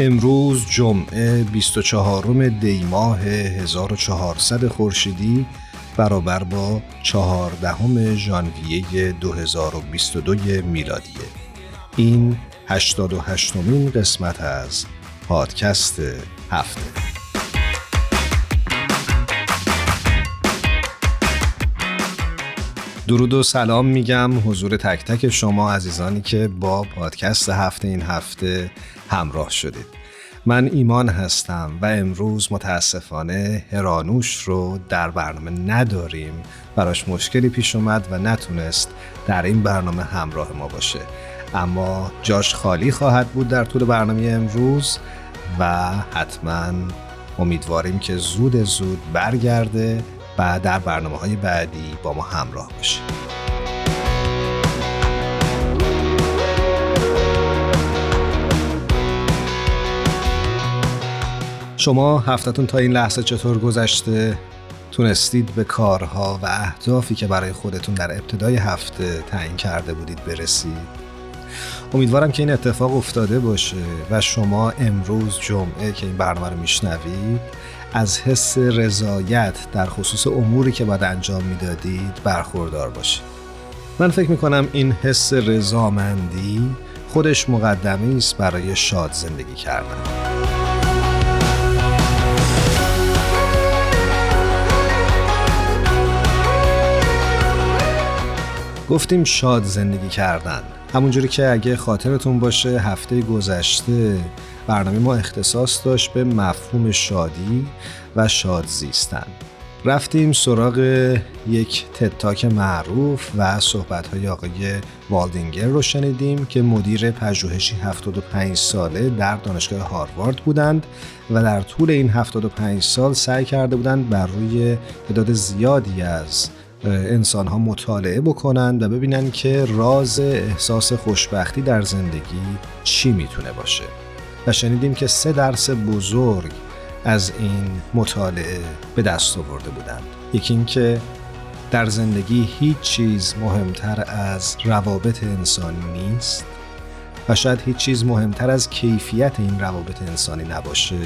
امروز جمعه 24 دی ماه 1400 خورشیدی برابر با 14 ژانویه 2022 میلادیه این 88 مین قسمت از پادکست هفته. درود و سلام میگم حضور تک تک شما عزیزانی که با پادکست هفته این هفته همراه شدید. من ایمان هستم و امروز متاسفانه هرانوش رو در برنامه نداریم. براش مشکلی پیش اومد و نتونست در این برنامه همراه ما باشه. اما جاش خالی خواهد بود در طول برنامه امروز و حتما امیدواریم که زود زود برگرده و در برنامه های بعدی با ما همراه باشه شما هفتتون تا این لحظه چطور گذشته؟ تونستید به کارها و اهدافی که برای خودتون در ابتدای هفته تعیین کرده بودید برسید؟ امیدوارم که این اتفاق افتاده باشه و شما امروز جمعه که این برنامه رو میشنوید از حس رضایت در خصوص اموری که باید انجام می‌دادید برخوردار باشید. من فکر می‌کنم این حس رضامندی خودش مقدمی است برای شاد زندگی کردن. گفتیم شاد زندگی کردن. همونجوری که اگه خاطرتون باشه هفته گذشته برنامه ما اختصاص داشت به مفهوم شادی و شاد زیستن رفتیم سراغ یک تتاک معروف و صحبت آقای والدینگر رو شنیدیم که مدیر پژوهشی 75 ساله در دانشگاه هاروارد بودند و در طول این 75 سال سعی کرده بودند بر روی تعداد زیادی از انسان ها مطالعه بکنن و ببینن که راز احساس خوشبختی در زندگی چی می‌تونه باشه. و شنیدیم که سه درس بزرگ از این مطالعه به دست آورده بودند. یکی اینکه در زندگی هیچ چیز مهمتر از روابط انسانی نیست و شاید هیچ چیز مهمتر از کیفیت این روابط انسانی نباشه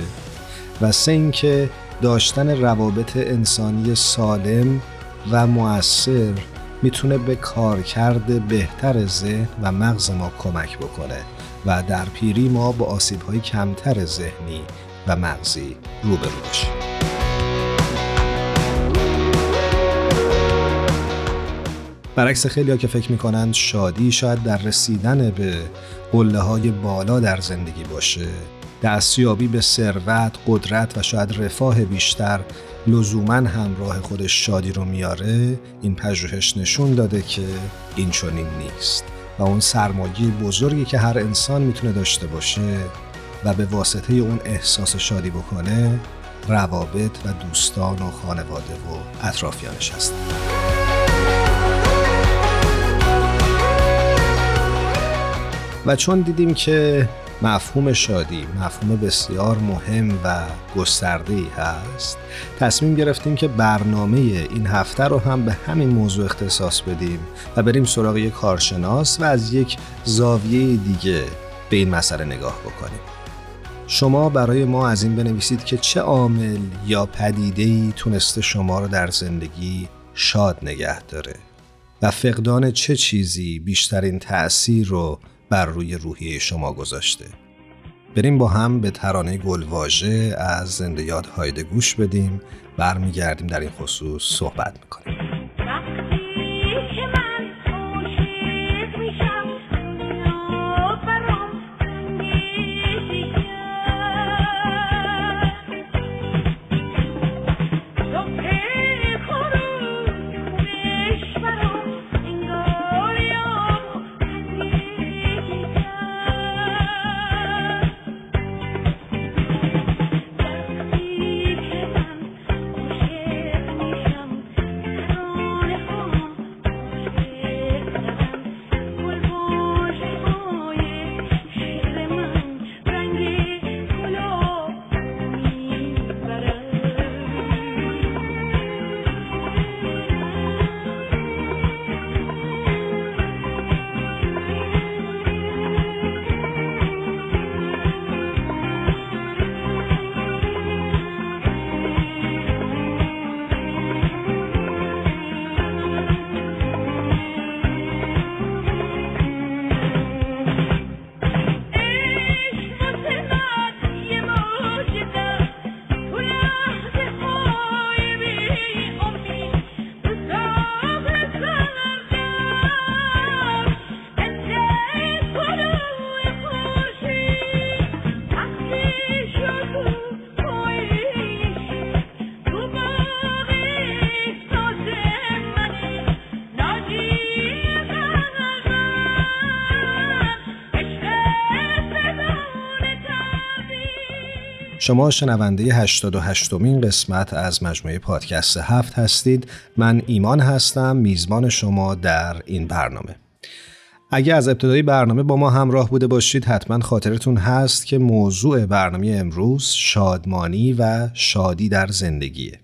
و سه اینکه داشتن روابط انسانی سالم و مؤثر می‌تونه به کارکرد بهتر ذهن و مغز ما کمک بکنه. و در پیری ما با های کمتر ذهنی و مغزی روبرو باشیم. برعکس خیلی ها که فکر می‌کنند شادی شاید در رسیدن به قله های بالا در زندگی باشه دستیابی به ثروت، قدرت و شاید رفاه بیشتر لزوما همراه خودش شادی رو میاره این پژوهش نشون داده که این چنین نیست و اون سرمایه بزرگی که هر انسان می‌تونه داشته باشه و به واسطه اون احساس شادی بکنه روابط و دوستان و خانواده و اطرافیانش هست و چون دیدیم که مفهوم شادی مفهوم بسیار مهم و گسترده ای هست. تصمیم گرفتیم که برنامه این هفته رو هم به همین موضوع اختصاص بدیم و بریم سراغ یک کارشناس و از یک زاویه دیگه به این مسئله نگاه بکنیم. شما برای ما از این بنویسید که چه عامل یا پدیده ای تونسته شما رو در زندگی شاد نگه داره و فقدان چه چیزی بیشترین تأثیر رو بر روی روحیه شما گذاشته. بریم با هم به ترانه گلواژه از زنده یاد هایده گوش بدیم. برمیگردیم در این خصوص صحبت می‌کنیم. شما شنونده 88 مین قسمت از مجموعه پادکست هفت هستید. من ایمان هستم میزبان شما در این برنامه. اگه از ابتدای برنامه با ما همراه بوده باشید حتما خاطرتون هست که موضوع برنامه امروز شادمانی و شادی در زندگیه.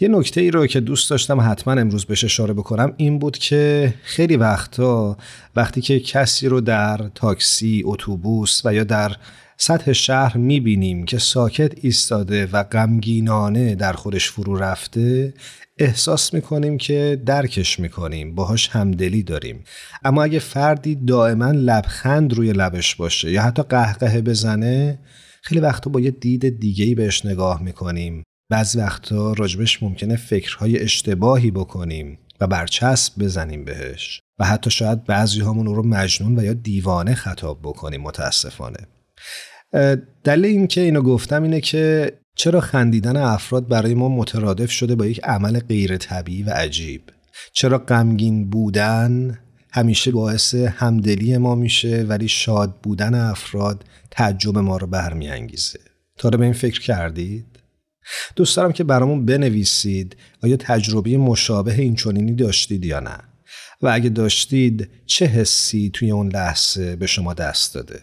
یه نکته ای رو که دوست داشتم حتما امروز بهش اشاره بکنم این بود که خیلی وقتا وقتی که کسی رو در تاکسی، اتوبوس و یا در سطح شهر می‌بینیم که ساکت ایستاده و غمگینانه در خودش فرو رفته احساس می‌کنیم که درکش می‌کنیم باهاش همدلی داریم. اما اگه فردی دائما لبخند روی لبش باشه یا حتی قهقه بزنه خیلی وقتا با یه دید دیگهی بهش نگاه می‌کنیم. بعضی وقتا راجبش ممکنه فکرهای اشتباهی بکنیم و برچسب بزنیم بهش. و حتی شاید بعضی همون رو مجنون و یا دیوانه خطاب بکنیم متاسفانه. دلیل این که اینو گفتم اینه که چرا خندیدن افراد برای ما مترادف شده با یک عمل غیر طبیعی و عجیب؟ چرا غمگین بودن همیشه باعث همدلی ما میشه ولی شاد بودن افراد تعجب ما رو برمیانگیزه؟ تا به این فکر کردید؟ دوست دارم که برامون بنویسید آیا تجربه مشابه این چنینی داشتید یا نه؟ و اگه داشتید چه حسی توی اون لحظه به شما دست داده؟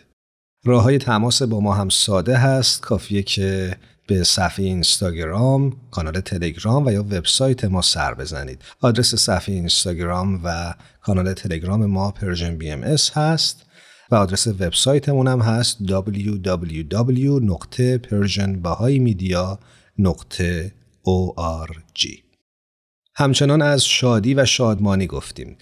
راه های تماس با ما هم ساده هست. کافیه که به صفحه اینستاگرام، کانال تلگرام و یا وبسایت ما سر بزنید. آدرس صفحه اینستاگرام و کانال تلگرام ما Persian BM هست و آدرس وبسایتمون هم هست www.persianbahaimedia.org همچنان از شادی و شادمانی گفتیم.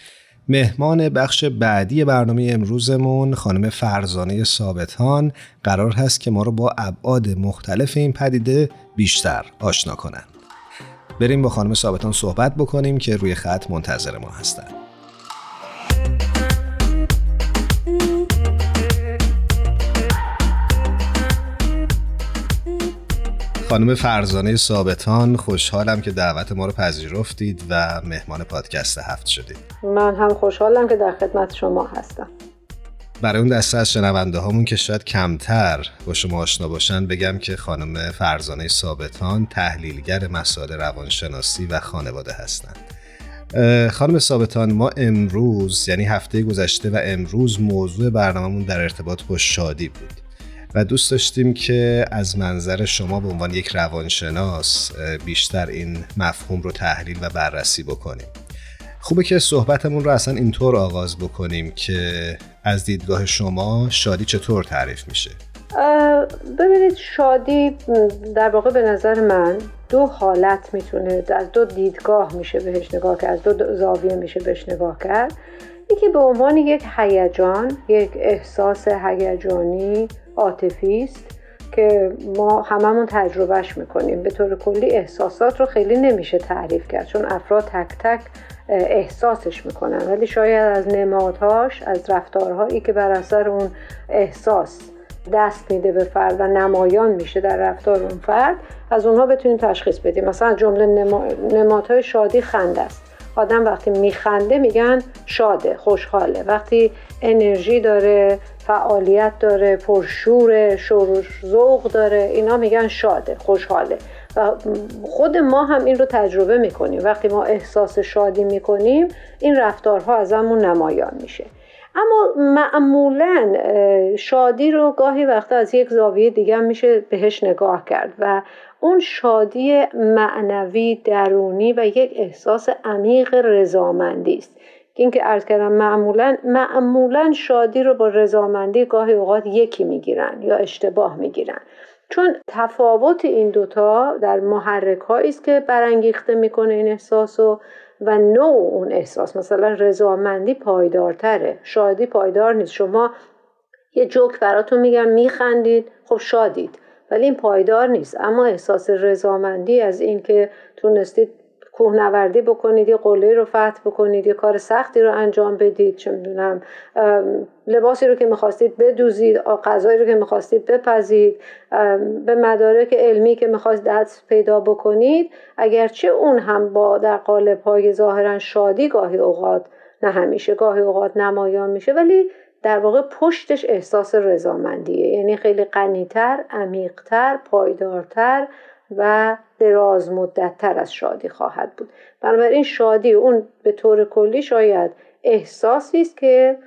مهمان بخش بعدی برنامه امروزمون خانم فرزانه ثابتان قرار هست که ما رو با ابعاد مختلف این پدیده بیشتر آشنا کنند. بریم با خانم ثابتان صحبت بکنیم که روی خط منتظر ما هستند. خانم فرزانه ثابتان خوشحالم که دعوت ما رو پذیرفتید و مهمان پادکست هفت شدید من هم خوشحالم که در خدمت شما هستم. برای اون دسته از شنونده هامون که شاید کمتر با شما آشنا باشن بگم که خانم فرزانه ثابتان تحلیلگر مسائل روانشناسی و خانواده هستند خانم ثابتان ما امروز یعنی هفته گذشته و امروز موضوع برنامهمون در ارتباط با شادی بود. و دوست داشتیم که از منظر شما به عنوان یک روانشناس بیشتر این مفهوم رو تحلیل و بررسی بکنیم. خوبه که صحبتمون رو اصلا اینطور آغاز بکنیم که از دیدگاه شما شادی چطور تعریف میشه؟ ببینید شادی در واقع به نظر من دو حالت می‌تونه از دو دیدگاه میشه بهش نگاه کرد از دو زاویه میشه بهش نگاه کرد. یکی به عنوان یک هیجان یک احساس هیجانی عاطفی است که ما هممون تجربهش می‌کنیم. به طور کلی احساسات رو خیلی نمیشه تعریف کرد چون افراد تک تک احساسش می‌کنن. ولی شاید از نمادهاش از رفتارهایی که بر اثر اون احساس دست میده به فرد و نمایان میشه در رفتار اون فرد از اونها بتونیم تشخیص بدیم. مثلا جمله نمادهای شادی خنده است. آدم وقتی میخنده میگن شاده خوشحاله. وقتی انرژی داره فعالیت داره پرشور شور ذوق داره اینا میگن شاده خوشحاله. و خود ما هم این رو تجربه می‌کنیم. وقتی ما احساس شادی می‌کنیم این رفتارها از همون نمایان میشه. اما معمولا شادی رو گاهی وقتا از یک زاویه دیگه میشه بهش نگاه کرد و اون شادی معنوی درونی و یک احساس عمیق رضامندی است. اینکه ارز کردم معمولا معمولا شادی رو با رضامندی گاهی اوقات یکی می‌گیرن یا اشتباه می‌گیرن. چون تفاوت این دوتا در محرک است که برانگیخته می‌کنه این احساس و و نوع اون احساس. مثلا رضامندی پایدارتره. شادی پایدار نیست. شما یه جوک براتون میگن میخندید خب شادید. ولی این پایدار نیست. اما احساس رضامندی از اینکه تونستید کوهنوردی بکنید یه قله رو فتح بکنید یه کار سختی رو انجام بدید چه می‌دونم لباسی رو که می‌خواستید بدوزید غذایی رو که می‌خواستید بپزید به مدارک علمی که می‌خواستید دست پیدا بکنید. اگرچه اون هم با در قالب های ظاهرا شادی گاهی اوقات نه همیشه گاهی اوقات نمایان میشه ولی در واقع پشتش احساس رضامندیه. یعنی خیلی غنیتر عمیقتر پایدارتر و دراز مدتتر از شادی خواهد بود. بنابراین شادی اون به طور کلی شاید احساسی است که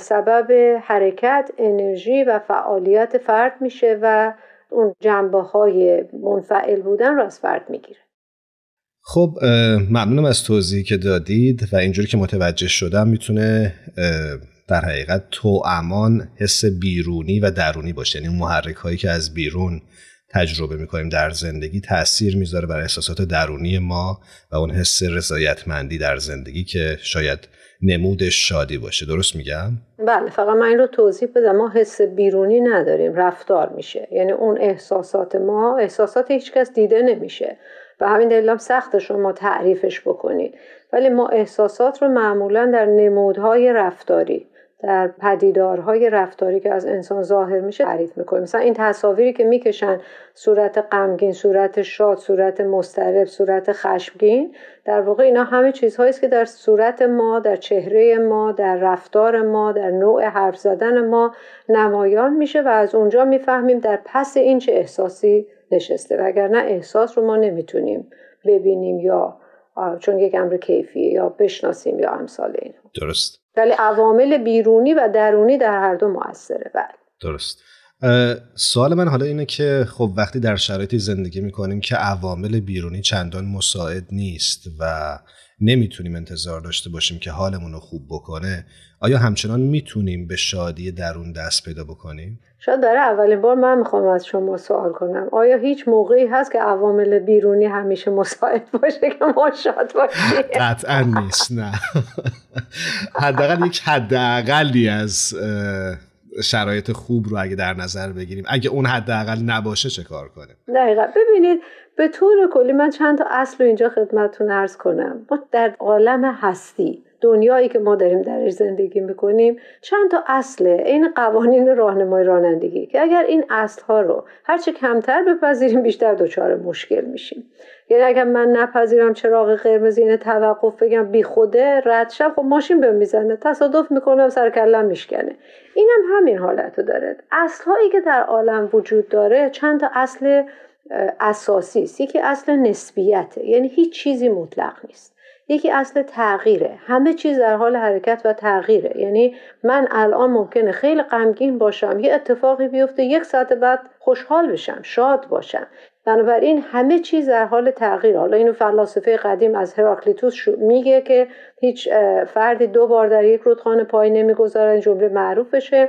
سبب حرکت انرژی و فعالیت فرد میشه و اون جنبه های منفعل بودن رو از فرد می‌گیره. خب ممنونم از توضیحی که دادید و اینجوری که متوجه شدم می‌تونه در حقیقت تو امان حس بیرونی و درونی باشه. یعنی محرک هایی که از بیرون تجربه می‌کنیم در زندگی تاثیر می‌ذاره بر احساسات درونی ما و اون حس رضایتمندی در زندگی که شاید نمود شادی باشه. درست میگم؟ بله فقط من این رو توضیح بدم. ما حس بیرونی نداریم رفتار میشه. یعنی اون احساسات ما احساسات هیچکس دیده نمیشه. و همین دلیل هم سخت شما تعریفش بکنید. ولی ما احساسات رو معمولا در نمودهای رفتاری در پدیدارهای رفتاری که از انسان ظاهر میشه تعریف می‌کنیم. مثلا این تصاویری که می‌کشن صورت غمگین صورت شاد صورت مسترب صورت خشمگین در واقع اینا همه چیزهایی است که در صورت ما در چهره ما در رفتار ما در نوع حرف زدن ما نمایان میشه و از اونجا می‌فهمیم در پس این چه احساسی نشسته وگرنه احساس رو ما نمی‌تونیم ببینیم یا چون یک امر کیفیه یا بشناسیم یا امثال این درست. ولی عوامل بیرونی و درونی در هر دو موثره. بله. درست. سوال من حالا اینه که خب وقتی در شرایطی زندگی می‌کنیم که عوامل بیرونی چندان مساعد نیست و نمی‌تونیم انتظار داشته باشیم که حالمون رو خوب بکنه آیا همچنان می‌تونیم به شادی درون دست پیدا بکنیم؟ شاید برای اولین بار من می‌خوام از شما سوال کنم. آیا هیچ موقعی هست که عوامل بیرونی همیشه مساعد باشه که ما شاد باشیم؟ قطعا نیست نه. حداقل یک حداقلی از شرایط خوب رو اگه در نظر بگیریم. اگه اون حداقل نباشه چه کار کنیم؟ دقیقا. ببینید به طور کلی من چند تا اصل رو اینجا خدمتتون ارز کنم. ما در عالم هستی دنیایی که ما داریم درش زندگی می‌کنیم چند تا اصله. این قوانین راهنمای رانندگی که اگر این اصلها رو هرچه کمتر بپذیریم بیشتر دچار مشکل میشیم. یعنی اگر من نپذیرم چراغ قرمز یعنی توقف بگم بی خوده رد شم خب ماشین بهم می‌زنه تصادف می‌کنم سر کلم میشکنه. اینم هم همین حالت رو داره. اصلهایی که در عالم وجود داره چند تا اصل اساسی است. یکی اصل نسبیته. یعنی هیچ چیزی مطلق نیست. یکی اصل تغییره. همه چیز در حال حرکت و تغییره. یعنی من الان ممکنه خیلی غمگین باشم یه اتفاقی بیفته یک ساعت بعد خوشحال بشم شاد باشم. بنابراین همه چیز در حال تغییر. حالا اینو فلاسفه قدیم از هراکلیتوس میگه که هیچ فردی دو بار در یک رودخانه پای نمی‌گذاره جمله معروف بشه.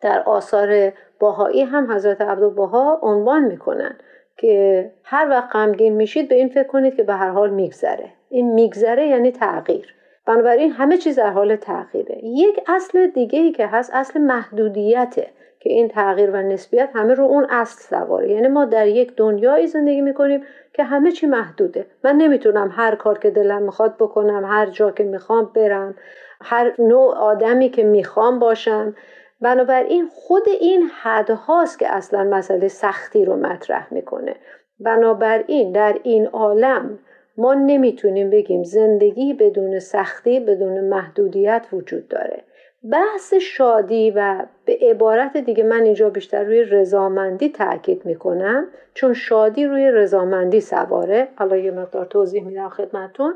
در آثار باهایی هم حضرت عبدالبها عنوان می‌کنن که هر وقت غمگین میشید به این فکر کنید که به هر حال میگذره. این میگذره یعنی تغییر. بنابراین همه چیز در حال تغییره. یک اصل دیگه ای که هست اصل محدودیته که این تغییر و نسبیت همه رو اون اصل سواره. یعنی ما در یک دنیایی زندگی می‌کنیم که همه چی محدوده. من نمی‌تونم هر کار که دلم می‌خواد بکنم هر جا که می‌خوام برم هر نوع آدمی که می‌خوام باشم. بنابراین خود این حد هاست که اصلا مسئله سختی رو مطرح می‌کنه. بنابراین در این عالم ما نمی‌تونیم بگیم زندگی بدون سختی بدون محدودیت وجود داره. بحث شادی و به عبارت دیگه من اینجا بیشتر روی رضامندی تاکید می‌کنم چون شادی روی رضامندی سواره. حالا یه مقدار توضیح میدم خدمتون.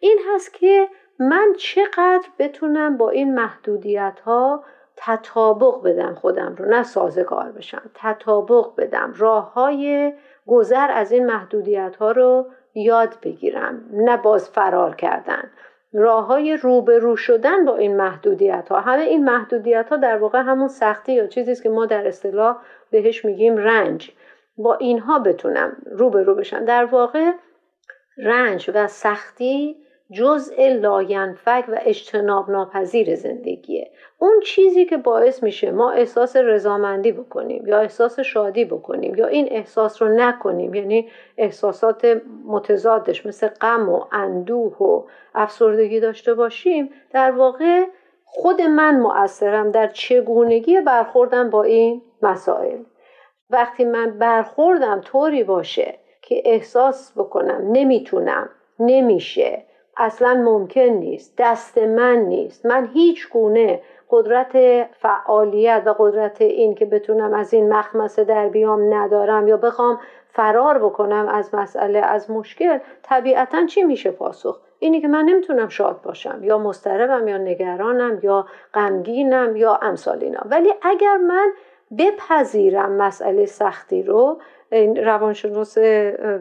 این هست که من چقدر بتونم با این محدودیت ها تطابق بدم خودم رو نه سازگار بشم تطابق بدم. راه های گذر از این محدودیت ها رو یاد بگیرم نه باز فرار کردن. راه های روبرو شدن با این محدودیت ها همه این محدودیت ها در واقع همون سختی یا چیزی که ما در اصطلاح بهش میگیم رنج. با اینها بتونم روبرو بشن در واقع رنج و سختی جزء لاینفک و اجتناب ناپذیر زندگیه. اون چیزی که باعث میشه ما احساس رضامندی بکنیم یا احساس شادی بکنیم یا این احساس رو نکنیم یعنی احساسات متضادش مثل غم و اندوه و افسردگی داشته باشیم در واقع خود من مؤثرم در چگونگی برخوردم با این مسائل. وقتی من برخوردم طوری باشه که احساس بکنم نمی‌تونم نمیشه. اصلا ممکن نیست دست من نیست. من هیچ گونه قدرت فعالیت و قدرت این که بتونم از این مخمسه در بیام ندارم یا بخوام فرار بکنم از مسئله از مشکل طبیعتا چی میشه پاسخ؟ اینی که من نمی‌تونم شاد باشم یا مضطربم یا نگرانم یا غمگینم یا امثال اینا. ولی اگر من بپذیرم مسئله سختی رو روانشناس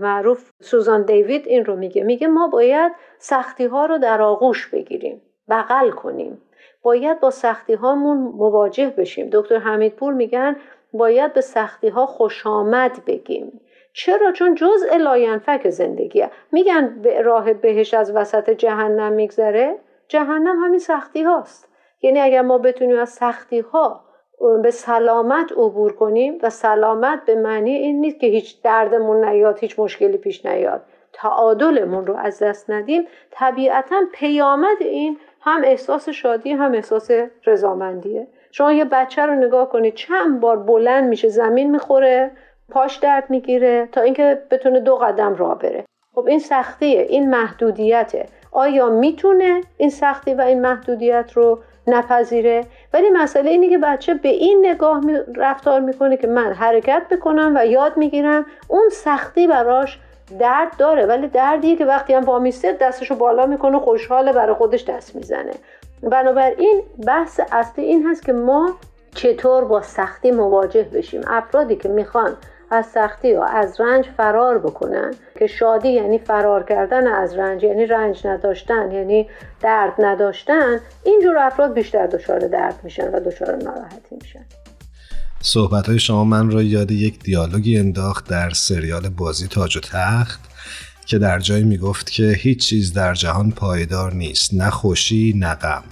معروف سوزان دیوید این رو میگه. میگه ما باید سختی ها رو در آغوش بگیریم بغل کنیم. باید با سختی هامون مواجه بشیم. دکتر حمیدپور میگن باید به سختی ها خوش آمد بگیم. چرا؟ چون جزء لاینفک زندگیه. میگن به راه بهش از وسط جهنم میگذره. جهنم همین سختی هاست یعنی اگر ما بتونیم از سختی ها به سلامت عبور کنیم و سلامت به معنی این نیست که هیچ دردمون نیاد هیچ مشکلی پیش نیاد. تعادلمون رو از دست ندیم. طبیعتا پیامد این هم احساس شادی هم احساس رضامندیه. شما یه بچه رو نگاه کنید چند بار بلند میشه زمین می‌خوره پاش درد می‌گیره تا اینکه بتونه دو قدم راه بره. خب این سختیه این محدودیته. آیا می‌تونه این سختی و این محدودیت رو نپذیره. ولی مسئله اینه که بچه به این نگاه رفتار می‌کنه که من حرکت بکنم و یاد می‌گیرم اون سختی براش درد داره. ولی دردیه که وقتی هم وامیسته دستشو بالا می‌کنه خوشحاله برای خودش دست می‌زنه. بنابراین بحث اصلی این هست که ما چطور با سختی مواجه بشیم. افرادی که می‌خوان از سختی یا از رنج فرار بکنن. که شادی یعنی فرار کردن از رنج یعنی رنج نداشتن یعنی درد نداشتن اینجور افراد بیشتر دچار درد میشن و دچار ناراحتی میشن. صحبت های شما من را یاد یک دیالوگی انداخت در سریال بازی تاج و تخت که در جایی می‌گفت که هیچ چیز در جهان پایدار نیست نه خوشی نه غم.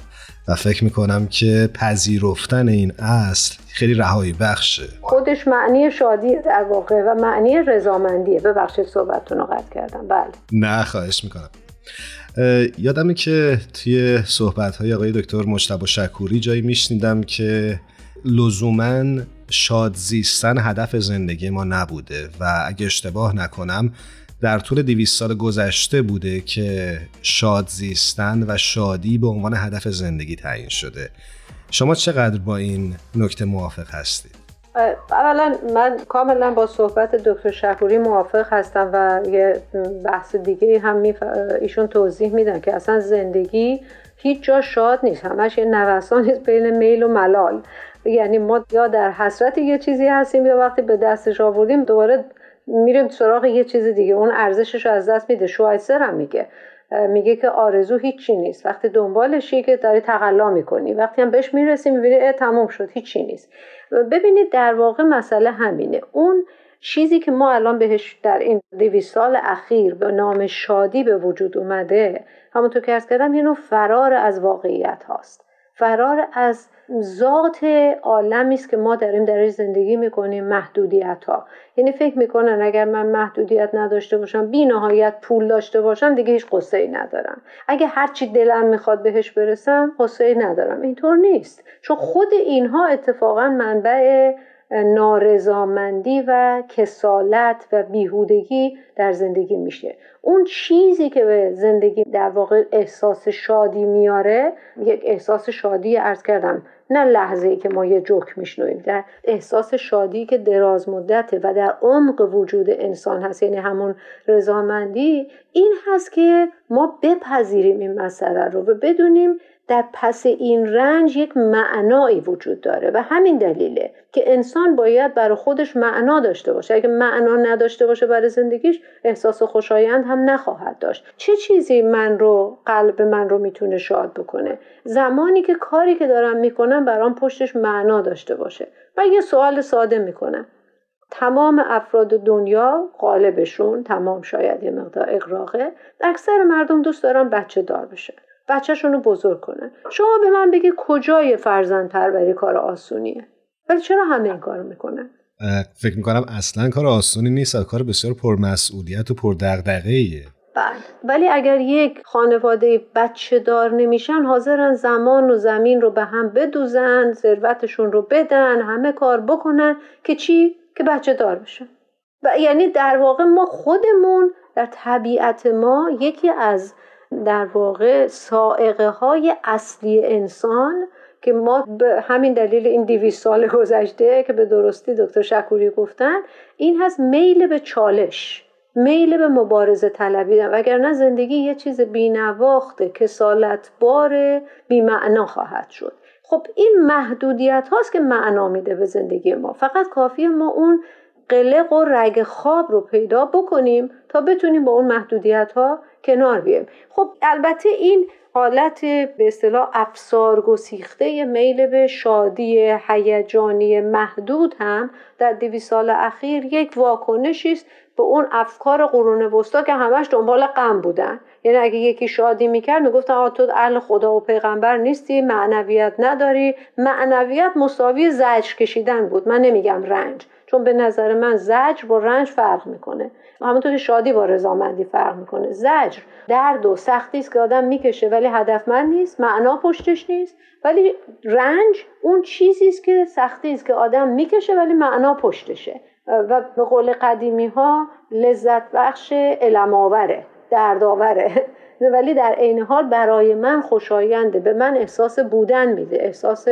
و فکر می‌کنم که پذیرفتن این اصل خیلی رهایی بخشه. خودش معنی شادی در واقع و معنی رضامندیه. ببخشید صحبتتون رو قطع کردم. بله. نه خواهش می‌کنم. یادمه که توی صحبت های آقای دکتر مجتبی شکوری جایی میشنیدم که لزوما شاد زیستن هدف زندگی ما نبوده و اگه اشتباه نکنم در طول دویست سال گذشته بوده که شاد زیستن و شادی به عنوان هدف زندگی تعیین شده. شما چقدر با این نکته موافق هستید؟ اولا من کاملا با صحبت دکتر شکوری موافق هستم و یه بحث دیگه هم ایشون توضیح میدن که اصلا زندگی هیچ جا شاد نیست. همش یه نوسان بین میل و ملال. یعنی ما یا در حسرت یه چیزی هستیم یا وقتی به دستش آوردیم دوباره میریم سراغ یه چیز دیگه. اون ارزشش رو از دست میده. شوایسر هم میگه. میگه که آرزو هیچی نیست. وقتی دنبالشی که داری تقلا می‌کنی. وقتی هم بهش می‌رسی می‌بینی اه تموم شد. هیچی نیست. ببینید در واقع مسئله همینه. اون چیزی که ما الان بهش در این دویست سال اخیر به نام شادی به وجود اومده همونطور که ارز کردم یه نوع فرار از واقعیت هاست. فرار از ذات عالمی است که ما داریم درش زندگی می‌کنیم محدودیت ها یعنی فکر می‌کنن اگر من محدودیت نداشته باشم بی نهایت پول داشته باشم دیگه هیچ قصه ای ندارم. اگه هرچی دلم می‌خواد بهش برسم قصه ای ندارم. اینطور نیست. چون خود اینها اتفاقا منبع نارضامندی و کسالت و بیهودگی در زندگی میشه. اون چیزی که به زندگی در واقع احساس شادی میاره یک احساس شادی ارز کردم. نه لحظه ای که ما یه جوک میشنویم در احساس شادی که دراز مدته و در عمق وجود انسان هست یعنی همون رضامندی این هست که ما بپذیریم این مسئله رو و بدونیم در پس این رنج یک معنایی وجود داره و همین دلیله که انسان باید برای خودش معنا داشته باشه. اگه معنا نداشته باشه برای زندگیش احساس خوشایند هم نخواهد داشت. چه چیزی من رو قلب من رو می‌تونه شاد بکنه؟ زمانی که کاری که دارم می‌کنم برام پشتش معنا داشته باشه و یه سوال ساده می‌کنم. تمام افراد دنیا غالبشون تمام شاید یه مقدار اقراقه اکثر مردم دوست دارن بچه دار بشن. بچهشون رو بزرگ کنن شما به من بگی کجای فرزند پروری کار آسونیه؟ ولی چرا همه این کارو می‌کنن؟ فکر می‌کنم اصلا کار آسونی نیست کار بسیار پرمسئولیت و پردغدغه ایه بله. ولی اگر یک خانواده بچه دار نمیشن حاضرن زمان و زمین رو به هم بدوزن ثروتشون رو بدن همه کار بکنن که چی؟ که بچه دار بشن. و یعنی در واقع ما خودمون در طبیعت ما یکی از در واقع سائقه های اصلی انسان که ما به همین دلیل این دیویس سال گذشته که به درستی دکتر شکوری گفتن این هست میل به چالش میل به مبارزه طلبیدن وگرنه زندگی یه چیز بینواخته کسالت بار بیمعنا خواهد شد. خب این محدودیت هاست که معنا میده به زندگی ما. فقط کافی ما اون قلق و رگ خواب رو پیدا بکنیم تا بتونیم با اون محدودیت ها کنار بیایم. خب البته این حالت به اصطلاح افسار گسیخته میل به شادی هیجانی محدود هم در دوی سال اخیر یک واکنشی است به اون افکار قرون وسطا که همش دنبال غم بودن. یعنی اگه یکی شادی می‌کرد می‌گفتن آ تو اهل خدا و پیغمبر نیستی معنویت نداری. معنویت مساوی زجر کشیدن بود. من نمیگم رنج. چون به نظر من زجر با رنج فرق می‌کنه. همونطور که شادی با رضامندی فرق می‌کنه. زجر درد و سختی است که آدم می‌کشه ولی هدفمند نیست معنا پشتش نیست ولی رنج اون چیزی است که سختی است که آدم می‌کشه ولی معنا پشتشه. و به قول قدیمی ها لذت بخش علماوره دردآوره. ولی در عین حال برای من خوشاینده. به من احساس بودن میده احساس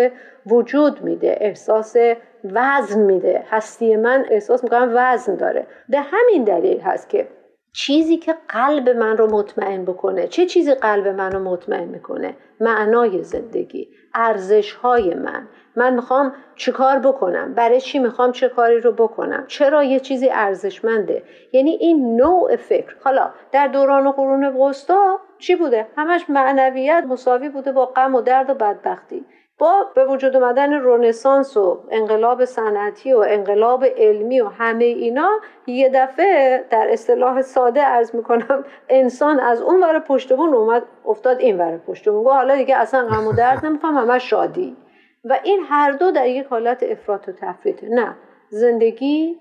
وجود میده احساس وزن میده. هستی من احساس می‌کنم وزن داره. به همین دلیل هست که چیزی که قلب من رو مطمئن بکنه چه چیزی قلب من رو مطمئن می‌کنه؟ معنای زندگی ارزش های من. من می‌خوام چیکار بکنم؟ برای چی می‌خوام چه کاری رو بکنم؟ چرا یه چیزی ارزشمنده؟ یعنی این نوع فکر. حالا در دوران قرون وسطا چی بوده؟ همش معنویت مساوی بوده با غم و درد و بدبختی. با به وجود آمدن رونسانس و انقلاب صنعتی و انقلاب علمی و همه اینا یه دفعه در اصطلاح ساده ارز می‌کنم انسان از اون ور پشتبون اومد افتاد این ور پشتبون. حالا دیگه اصلا غم و درد نمی‌خوام همه شادی. و این هر دو در یک حالت افراط و تفریط نه زندگی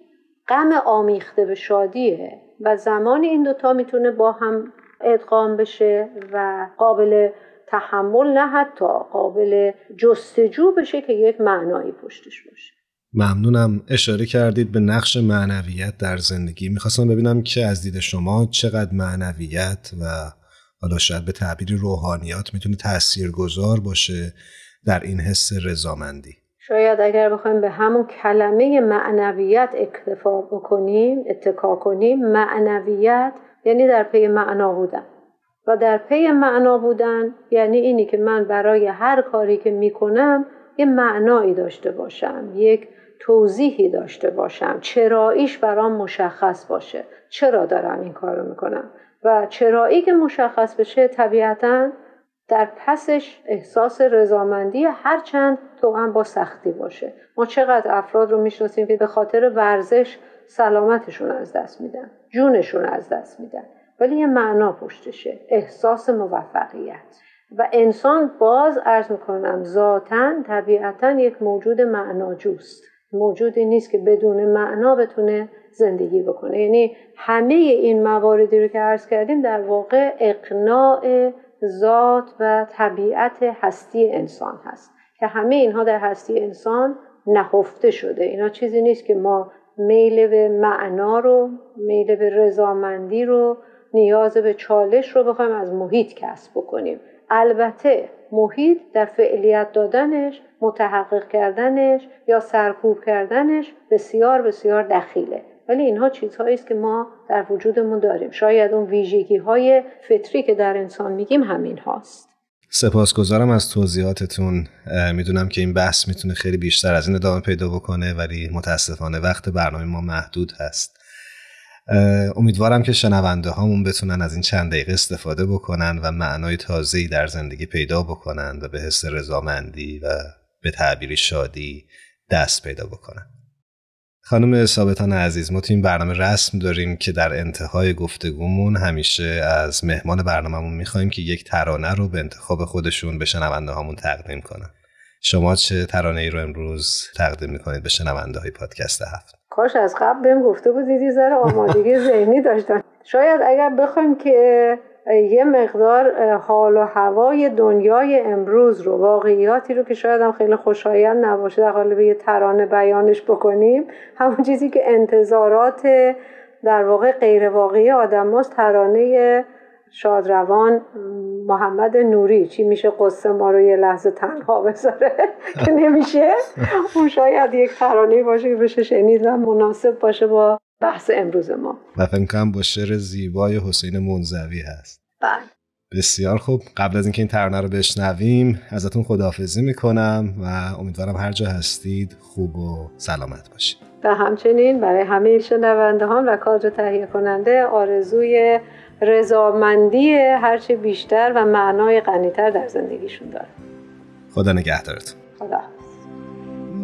غم آمیخته به شادیه و زمان این دوتا می‌تونه با هم ادغام بشه و قابل تحمل نه حتی قابل جستجو بشه که یک معنایی پشتش باشه. ممنونم. اشاره کردید به نقش معنویت در زندگی. می‌خواستم ببینم که از دید شما چقدر معنویت و حالا شاید به تعبیر روحانیات می‌تونه تأثیر گذار باشه. در این حس رضامندی. شاید اگر بخوایم به همون کلمه معنویت اکتفا بکنیم اتکا کنیم معنویت یعنی در پی معنا بودن. و در پی معنا بودن یعنی اینی که من برای هر کاری که می‌کنم یه معنایی داشته باشم یک توضیحی داشته باشم. چراییش برام مشخص باشه. چرا دارم این کار رو می‌کنم؟ و چرایی که مشخص بشه طبیعتا در پسش احساس رضامندی هرچند تو با سختی باشه. ما چقدر افراد رو می‌شناسیم که به خاطر ورزش سلامتشون از دست میدن جونشون از دست میدن. ولی یه معنا پشتشه احساس موفقیت. و انسان باز ارز می‌کنم ذاتا طبیعتا یک موجود معناجوست. موجودی نیست که بدون معنا بتونه زندگی بکنه. یعنی همه این مواردی رو که عرض کردیم در واقع اقناع ذات و طبیعت هستی انسان هست که همه اینها در هستی انسان نهفته شده. اینا چیزی نیست که ما میل به معنا رو میل به رضامندی رو نیاز به چالش رو بخوایم از محیط کسب بکنیم. البته محیط در فعلیت دادنش متحقق کردنش یا سرکوب کردنش بسیار بسیار دخیله. ولی اینها چیزهایی است که ما در وجودمون داریم. شاید اون ویژگی های فطری که در انسان میگیم همین هاست سپاسگزارم از توضیحاتتون. می‌دونم که این بحث می‌تونه خیلی بیشتر از این ادامه پیدا بکنه ولی متاسفانه وقت برنامه ما محدود هست. امیدوارم که شنونده هامون بتونن از این چند دقیقه استفاده بکنن و معنای تازه‌ای در زندگی پیدا بکنن و به حس رضامندی و به تعبیری شادی دست پیدا بکنن. خانم ثابتان عزیز ما تو این برنامه رسم داریم که در انتهای گفتگومون همیشه از مهمان برنامهمون می‌خوایم که یک ترانه رو به انتخاب خودشون به شنونده هامون تقدیم کنن. شما چه ترانه ای رو امروز تقدیم می‌کنید به شنونده های پادکست هفت؟ کاش از قبل بهم گفته بودید ذره آمادگی ذهنی داشتن شاید اگر بخوایم که یه مقدار حال و هوای دنیای امروز رو واقعیاتی رو که شاید هم خیلی خوشایند نباشه در قالب یه ترانه بیانش بکنیم. همون چیزی که انتظارات در واقع غیر واقعی آدم هاست ترانه شادروان محمد نوری. چی میشه قصه ما رو یه لحظه تنها بذاره؟ که نمیشه؟ اون شاید یک ترانه باشه که بشه شنید مناسب باشه با بحث امروز ما. و فکر کنم با شعر زیبای حسین منزوی هست. بله. بسیار خوب. قبل از اینکه این ترانه رو بشنویم ازتون خداحافظی می‌کنم و امیدوارم هر جا هستید خوب و سلامت باشید. و همچنین برای همه شنوندهان و کادر تهیه کننده آرزوی رضامندی هرچه بیشتر و معنای غنیتر در زندگیشون داره. خدا نگهدارت خدا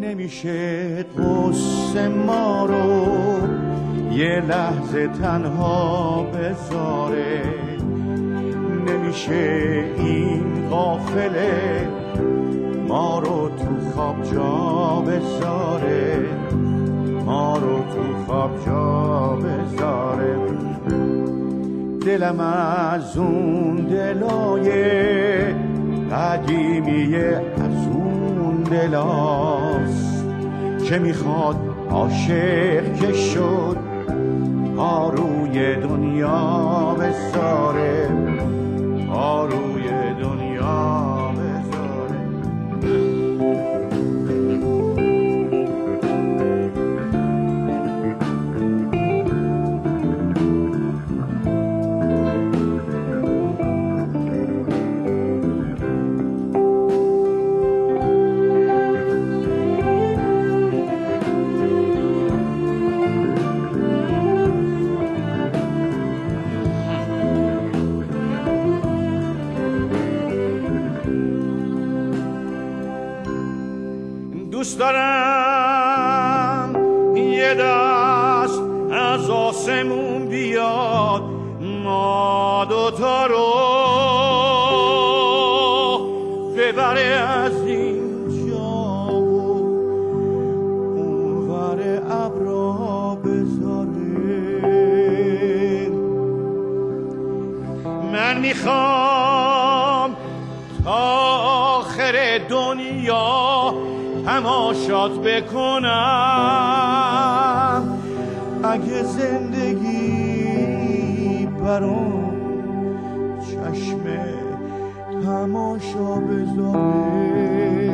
نمیشه قصه ما رو یه لحظه تنها بذاره. نمیشه این قافله ما رو تو خواب جا بذاره. ما رو تو خواب جا بذاره. دلم از اون دلای قدیمی از اون دلاست که می‌خواد عاشق که شد. آروی دنیا بساره آروی دنیا تماشات بکنم. اگه زندگی برام چشم تماشا بذاره.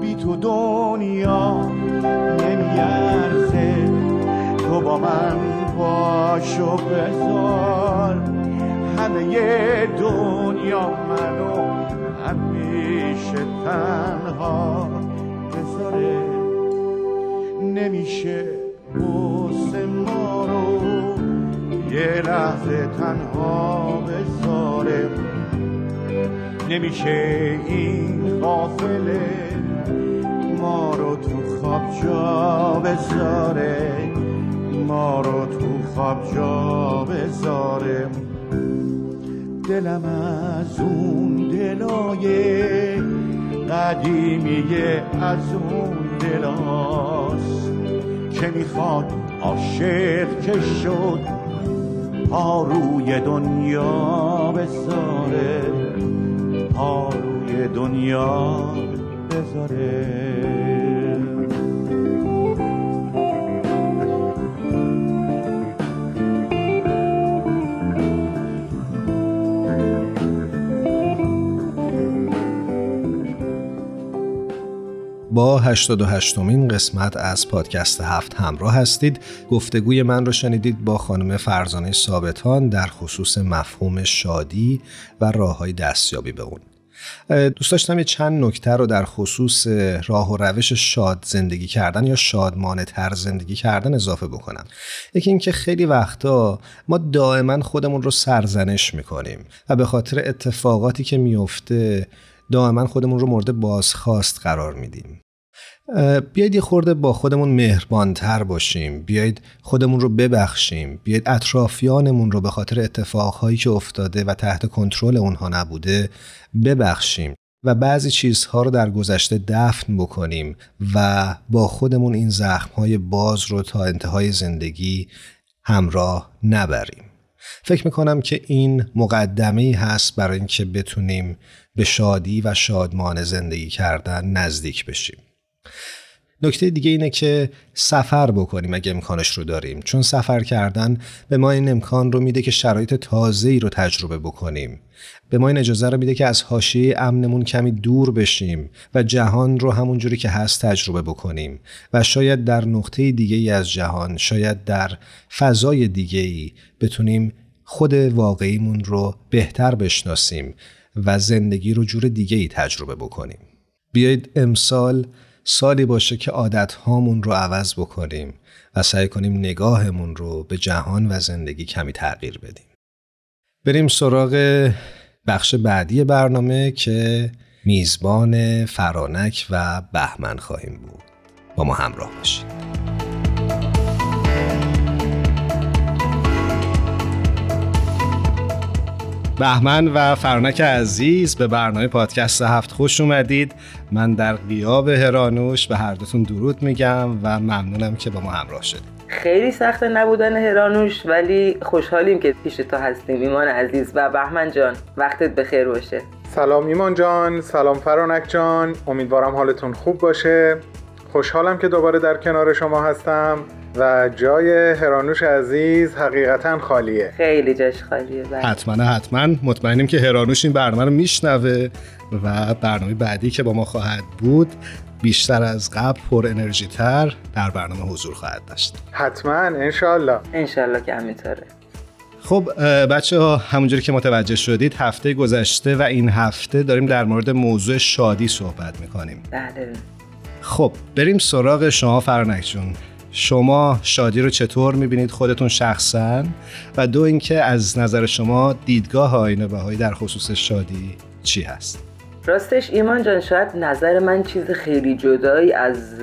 بی تو دنیا نمیارزه. تو با من باشو بذار. همه دنیا منو همیشه تنها لحظه تنها بذاره نمیشه این غافله ما رو تو خواب جا بذاره. ما رو تو خواب جا بذاره. دلم از اون دلای قدیمیه از اون دلاست که می‌خواد عاشق که شد. پاروی دنیا بذاره پاروی دنیا بذاره. با 88 مین قسمت از پادکست هفت همراه هستید. گفتگوی من رو شنیدید با خانم فرزانه ثابتان در خصوص مفهوم شادی و راه های دستیابی به اون. دوست داشتم یه چند نکته رو در خصوص راه و روش شاد زندگی کردن یا شادمانه تر زندگی کردن اضافه بکنم. یکی اینکه خیلی وقتا ما دائما خودمون رو سرزنش می‌کنیم و به خاطر اتفاقاتی که میفته دائما خودمون رو مورد بازخواست قرار میدیم. بیاید یه خورده با خودمون مهربانتر باشیم. بیاید خودمون رو ببخشیم. بیاید اطرافیانمون رو به خاطر اتفاقهایی که افتاده و تحت کنترل اونها نبوده ببخشیم و بعضی چیزها رو در گذشته دفن بکنیم و با خودمون این زخمهای باز رو تا انتهای زندگی همراه نبریم. فکر می‌کنم که این مقدمه هست برای اینکه بتونیم به شادی و شادمان زندگی کردن نزدیک بشیم. نکته دیگه اینه که سفر بکنیم اگه امکانش رو داریم. چون سفر کردن به ما این امکان رو میده که شرایط تازه ای رو تجربه بکنیم. به ما این اجازه رو میده که از حاشیه امنمون کمی دور بشیم و جهان رو همونجوری که هست تجربه بکنیم. و شاید در نقطه دیگه ای از جهان شاید در فضای دیگه ای بتونیم خود واقعیمون رو بهتر بشناسیم. و زندگی رو جور دیگه ای تجربه بکنیم بیایید امسال سالی باشه که عادت هامون رو عوض بکنیم و سعی کنیم نگاهمون رو به جهان و زندگی کمی تغییر بدیم. بریم سراغ بخش بعدی برنامه که میزبان فرانک و بهمن خواهیم بود. با ما همراه باشید. بهمن و فرنک عزیز به برنامه پادکست هفت خوش اومدید. من در قیاب هرانوش به هر دوتون درود میگم و ممنونم که با ما همراه شدید. خیلی سخت نبودن هرانوش ولی خوشحالیم که پیش تو هستیم ایمان عزیز و بهمن جان. وقتت بخیر باشه. سلام ایمان جان سلام فرانک جان. امیدوارم حالتون خوب باشه. خوشحالم که دوباره در کنار شما هستم. و جای هرانوش عزیز حقیقتا خالیه. خیلی جاش خالیه بله. حتما حتما. مطمئنیم که هرانوش این برنامه رو میشنوه و برنامه بعدی که با ما خواهد بود بیشتر از قبل پر انرژی تر در برنامه حضور خواهد داشت. حتما انشالله انشالله که همینطوره خب بچه ها همونجوری که متوجه شدید هفته گذشته و این هفته داریم در مورد موضوع شادی صحبت می‌کنیم. بله. خب بریم سراغ شما فرنک جون. شما شادی رو چطور می‌بینید خودتون شخصا؟ و دو اینکه از نظر شما دیدگاه آینه بهایی در خصوص شادی چی هست؟ راستش ایمان جان شاید نظر من چیز خیلی جدایی از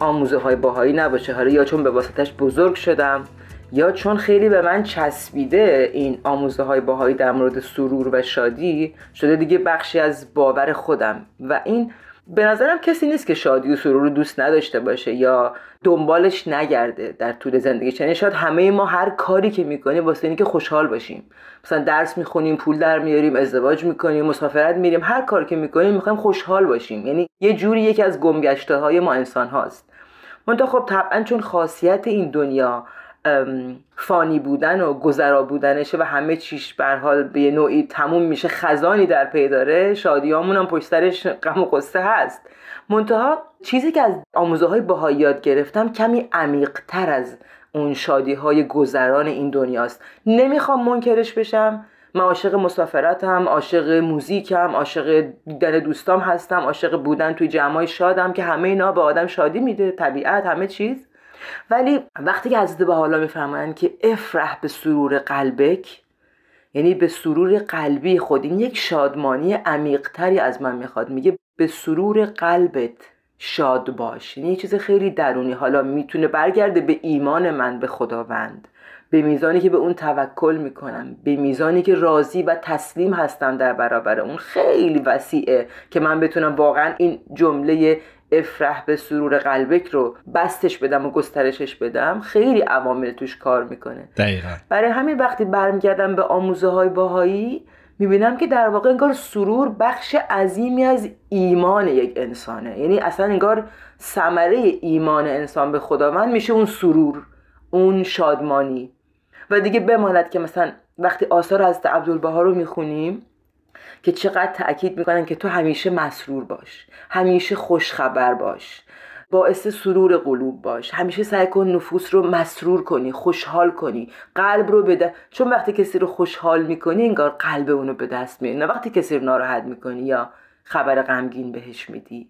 آموزه های باهایی نباشه. حالا یا چون به واسطش بزرگ شدم یا چون خیلی به من چسبیده این آموزه های باهایی در مورد سرور و شادی شده دیگه بخشی از باور خودم. و این به نظرم کسی نیست که شادی و سرور رو دوست نداشته باشه یا دنبالش نگرده در طول زندگی یعنی شاید همه ما هر کاری که می‌کنیم واسه اینکه خوشحال باشیم. مثلا درس می‌خونیم پول در میاریم ازدواج می‌کنیم مسافرت میریم هر کار که می‌کنیم می‌خوایم خوشحال باشیم. یعنی یه جوری یکی از گمگشته های ما انسان هاست منتها خب طبعا چون خاصیت این دنیا فانی بودن و گذرا بودنشه و همه چیش بر حال به نوعی تموم میشه خزانی در پی داره. شادیامون هم پشت سرش غم و قصه هست. منتها چیزی که از آموزه های باهایی یاد گرفتم کمی عمیق تر از اون شادی های گذران این دنیاست. نمی‌خوام منکرش بشم. من عاشق مسافرتم عاشق موزیکم عاشق دیدن دوستام هستم عاشق بودن توی جمعای شادم که همه اینا به آدم شادی میده طبیعت همه چیز. ولی وقتی که از به حالا می‌فهمن که افرح به سرور قلبک یعنی به سرور قلبی خود این یک شادمانی عمیقتری از من می‌خواد میگه به سرور قلبت شاد باش. یعنی یه چیز خیلی درونی. حالا می‌تونه برگرده به ایمان من به خداوند. به میزانی که به اون توکل می‌کنم. به میزانی که راضی و تسلیم هستم در برابر اون. خیلی وسیعه که من بتونم واقعا این جمله افرح به سرور قلبک رو بستش بدم و گسترشش بدم خیلی عوامل توش کار می‌کنه. دقیقا. برای همین وقتی برمیگردم به آموزه های باهایی می‌بینم که در واقع انگار سرور بخش عظیمی از ایمان یک انسانه. یعنی اصلا انگار ثمره ایمان انسان به خداوند میشه اون سرور اون شادمانی. و دیگه بماند که مثلا وقتی آثار از عبدالبها رو می‌خونیم که چقدر تاکید می‌کنن که تو همیشه مسرور باش همیشه خوشخبر باش باعث سرور قلوب باش. همیشه سعی کن نفوس رو مسرور کنی خوشحال کنی. قلب رو بده چون وقتی کسی رو خوشحال می‌کنی انگار قلب اونو به دست میاری. نه وقتی کسی رو ناراحت می‌کنی یا خبر غمگین بهش میدی.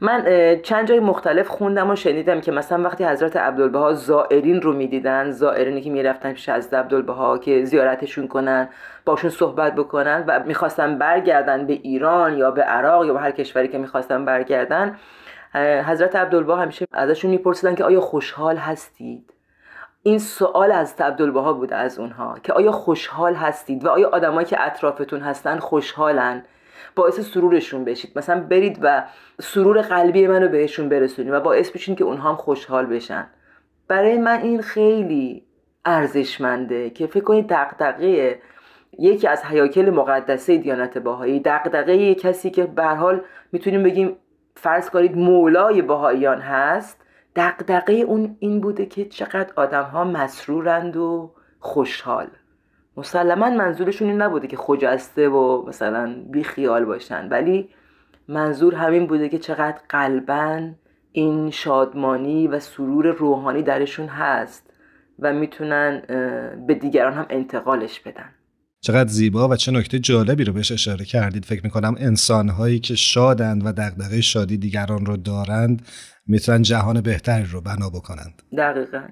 من چند جای مختلف خوندم و شنیدم که مثلا وقتی حضرت عبدالبها زائرین رو می‌دیدن زائرینی که می‌رفتن پیش از عبدالبها که زیارتشون کنن باشون صحبت بکنن و می‌خواستن برگردن به ایران یا به عراق یا به هر کشوری که می‌خواستن برگردن حضرت عبدالبها همیشه ازشون میپرسیدن که آیا خوشحال هستید؟ این سوال از عبدالبها بوده از اونها که آیا خوشحال هستید و آیا آدمایی که اطرافتون هستن خوشحالن؟ باعث سرورشون بشید. مثلا برید و سرور قلبی منو بهشون برسونید و باعث بشین که اونها هم خوشحال بشن. برای من این خیلی ارزشمنده که فکر کنید دقدقه یکی از حیاکل مقدسه دیانت باهایی دقدقه کسی که به حال می‌تونیم بگیم فرض کنید مولای باهاییان هست دقدقه اون این بوده که چقدر آدم ها مسرورند و خوشحال. مسلما منظورشون این نبوده که خجسته و مثلا بی خیال باشن ولی منظور همین بوده که چقدر قلبا این شادمانی و سرور روحانی درشون هست و می‌تونن به دیگران هم انتقالش بدن. چقدر زیبا و چه نکته جالبی رو بهش اشاره کردید. فکر می‌کنم انسانهایی که شادند و دغدغه شادی دیگران رو دارند می‌تونن جهان بهتری رو بنا بکنند. دقیقا.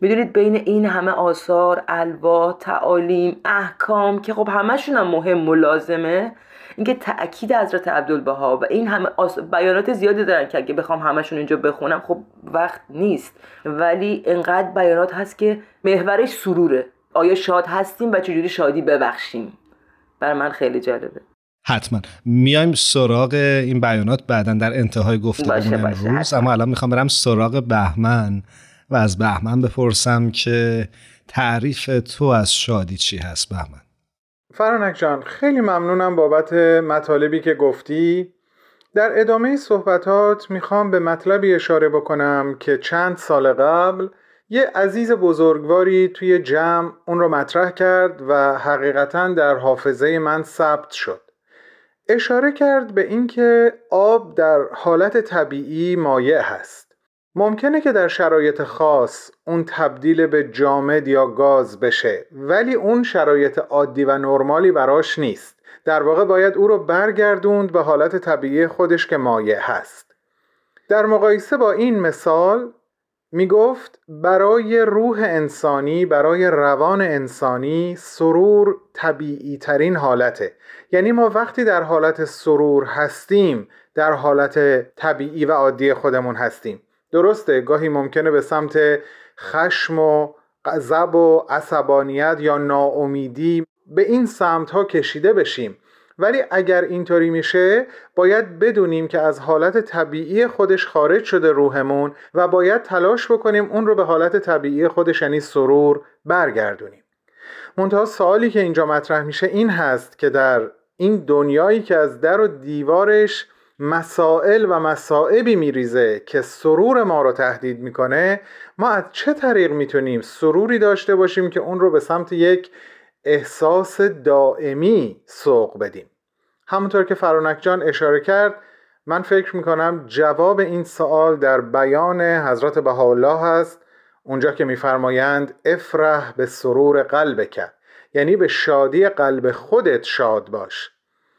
می‌دونید بین این همه آثار الوا تعالیم احکام که خب همشون هم مهم و لازمه اینکه تاکید حضرت عبدالبها و این همه بیانات زیادی دارن که اگه بخوام همشون اینجا بخونم خب وقت نیست. ولی انقدر بیانات هست که محورش سروره. آیا شاد هستیم و چجوری شادی ببخشیم؟ بر من خیلی جالبه. حتما. میایم سراغ این بیانات بعدا در انتهای گفتگومون امروز. اما الان می‌خوام برم سراغ بهمن. و از بهمن بپرسم که تعریف تو از شادی چی هست بهمن؟ فرانک جان خیلی ممنونم بابت مطالبی که گفتی. در ادامه صحبتات می‌خوام به مطلبی اشاره بکنم که چند سال قبل یه عزیز بزرگواری توی جمع اون رو مطرح کرد و حقیقتا در حافظه من ثبت شد. اشاره کرد به اینکه آب در حالت طبیعی مایع هست. ممکنه که در شرایط خاص اون تبدیل به جامد یا گاز بشه ولی اون شرایط عادی و نرمالی براش نیست. در واقع باید او رو برگردوند به حالت طبیعی خودش که مایع هست. در مقایسه با این مثال می گفت برای روح انسانی برای روان انسانی سرور طبیعی ترین حالته. یعنی ما وقتی در حالت سرور هستیم در حالت طبیعی و عادی خودمون هستیم. درسته گاهی ممکنه به سمت خشم و غضب و عصبانیت یا ناامیدی به این سمت ها کشیده بشیم. ولی اگر اینطوری میشه باید بدونیم که از حالت طبیعی خودش خارج شده روحمون و باید تلاش بکنیم اون رو به حالت طبیعی خودش یعنی سرور برگردونیم. منتها سوالی که اینجا مطرح میشه این هست که در این دنیایی که از در و دیوارش مسائل و مسائبی میریزه که سرور ما رو تهدید می‌کنه ما از چه طریق می‌تونیم سروری داشته باشیم که اون رو به سمت یک احساس دائمی سوق بدیم؟ همونطور که فرانک جان اشاره کرد من فکر می‌کنم جواب این سوال در بیان حضرت بهاءالله هست. اونجا که میفرمایند افرح به سرور قلبک. یعنی به شادی قلب خودت شاد باش.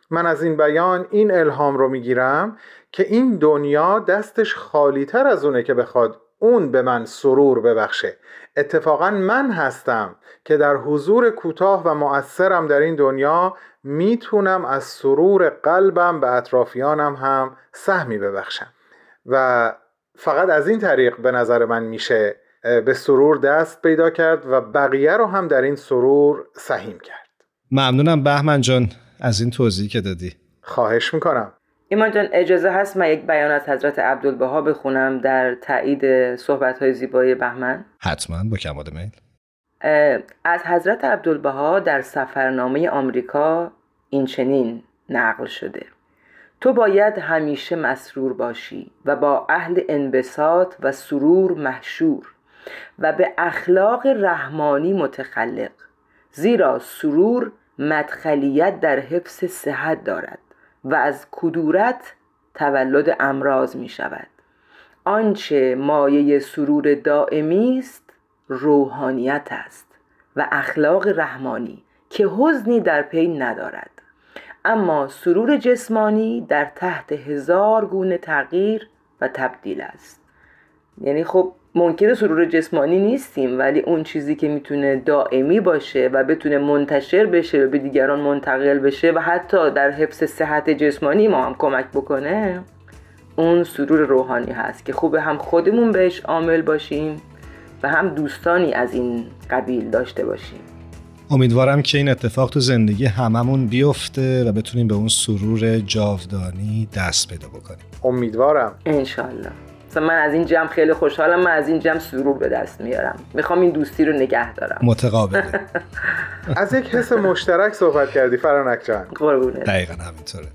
من از این بیان این الهام رو می‌گیرم که این دنیا دستش خالی تر از اونه که بخواد اون به من سرور ببخشه. اتفاقا من هستم که در حضور کوتاه و مؤثرم در این دنیا می‌تونم از سرور قلبم به اطرافیانم هم سهمی ببخشم. و فقط از این طریق به نظر من میشه به سرور دست پیدا کرد و بقیه رو هم در این سرور سهیم کرد. ممنونم بهمن جان. از این توضیحی که دادی. خواهش می‌کنم. ایمان جان اجازه هست من یک بیان از حضرت عبدالبها بخونم در تایید صحبت های زیبای بهمن؟ حتما با کمال میل. از حضرت عبدالبها در سفرنامه آمریکا این چنین نقل شده. تو باید همیشه مسرور باشی و با اهل انبساط و سرور محشور و به اخلاق رحمانی متخلق. زیرا سرور مدخلیت در حفظ صحت دارد و از کدورت تولد امراض می شود. آنچه مایه سرور دائمی است روحانیت است و اخلاق رحمانی که حزنی در پی ندارد. اما سرور جسمانی در تحت هزار گونه تغییر و تبدیل است. یعنی خب ممکنه سرور جسمانی نیستیم ولی اون چیزی که می‌تونه دائمی باشه و بتونه منتشر بشه و به دیگران منتقل بشه و حتی در حفظ صحت جسمانی ما هم کمک بکنه اون سرور روحانی هست که خوبه هم خودمون بهش عامل باشیم و هم دوستانی از این قبیل داشته باشیم. امیدوارم که این اتفاق تو زندگی هممون بیفته و بتونیم به اون سرور جاودانی دست پیدا بکنیم. امیدوارم. انشالله مثلا من از این جمع خیلی خوشحالم من از این جمع سرور به دست میارم. می‌خوام این دوستی رو نگه دارم. متقابله از یک حس مشترک صحبت کردی فرانک جان. قربونه دقیقا همینطوره.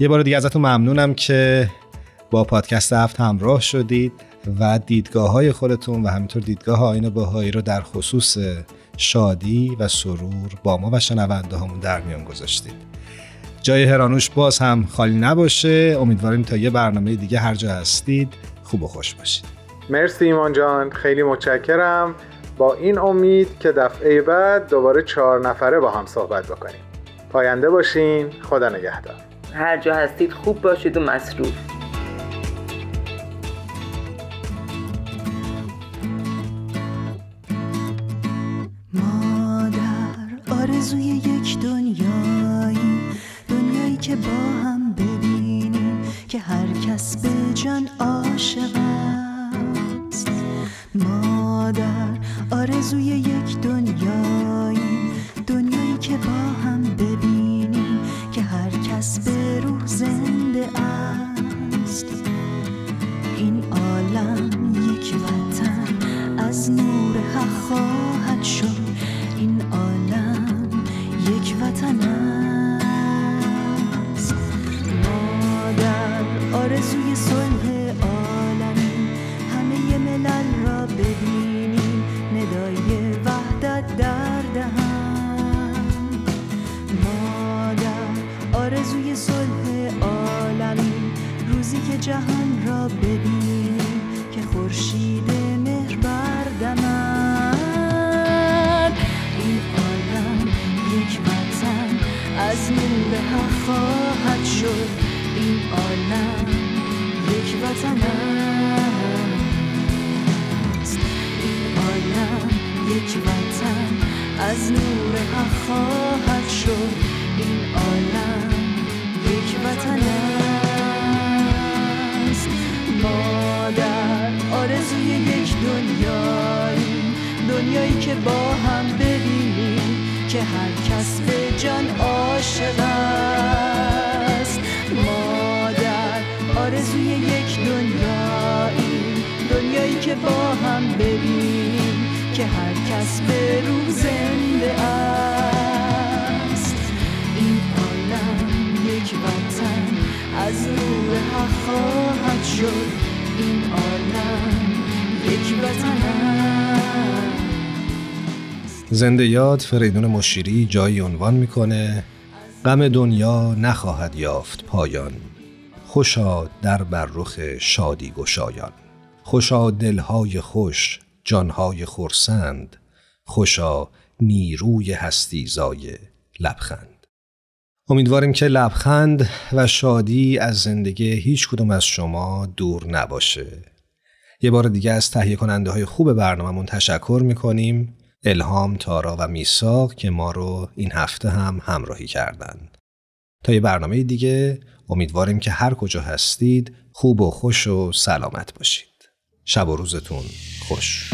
یه بار دیگه ازتون ممنونم که با پادکست هفت همراه شدید و دیدگاه های خودتون و همینطور دیدگاه آین باهایی رو در خصوص شادی و سرور با ما و شنونده همون در میان گذاشتید. جای هرانوش باز هم خالی نباشه. امیدواریم تا یه برنامه دیگه هر جا هستید خوب و خوش باشید. مرسی ایمان جان. خیلی متشکرم. با این امید که دفعه بعد دوباره چهار نفره با هم صحبت بکنیم. پاینده باشین. خدا نگهدار. هر جا هستید خوب باشید و مسرور به جان عاشق است. مادر آرزوی یک دنیایی کس به روح زنده است. این عالم یک وطن از نور حق خواهد شد. این عالم یک وطن زنده یاد فریدون مشیری جایی عنوان می‌کنه غم دنیا نخواهد یافت پایان. خوشا در بر رخ شادی گشایان. خوشا دلهای خوش جانهای خورسند خوشا نیروی هستی زای لبخند امیدواریم که لبخند و شادی از زندگی هیچ کدوم از شما دور نباشه یه بار دیگه از تهیه کننده های خوب برنامهمون تشکر می‌کنیم الهام، تارا و میساق که ما رو این هفته هم همراهی کردند. تا یه برنامه دیگه امیدواریم که هر کجا هستید خوب و خوش و سلامت باشید. شب و روزتون خوش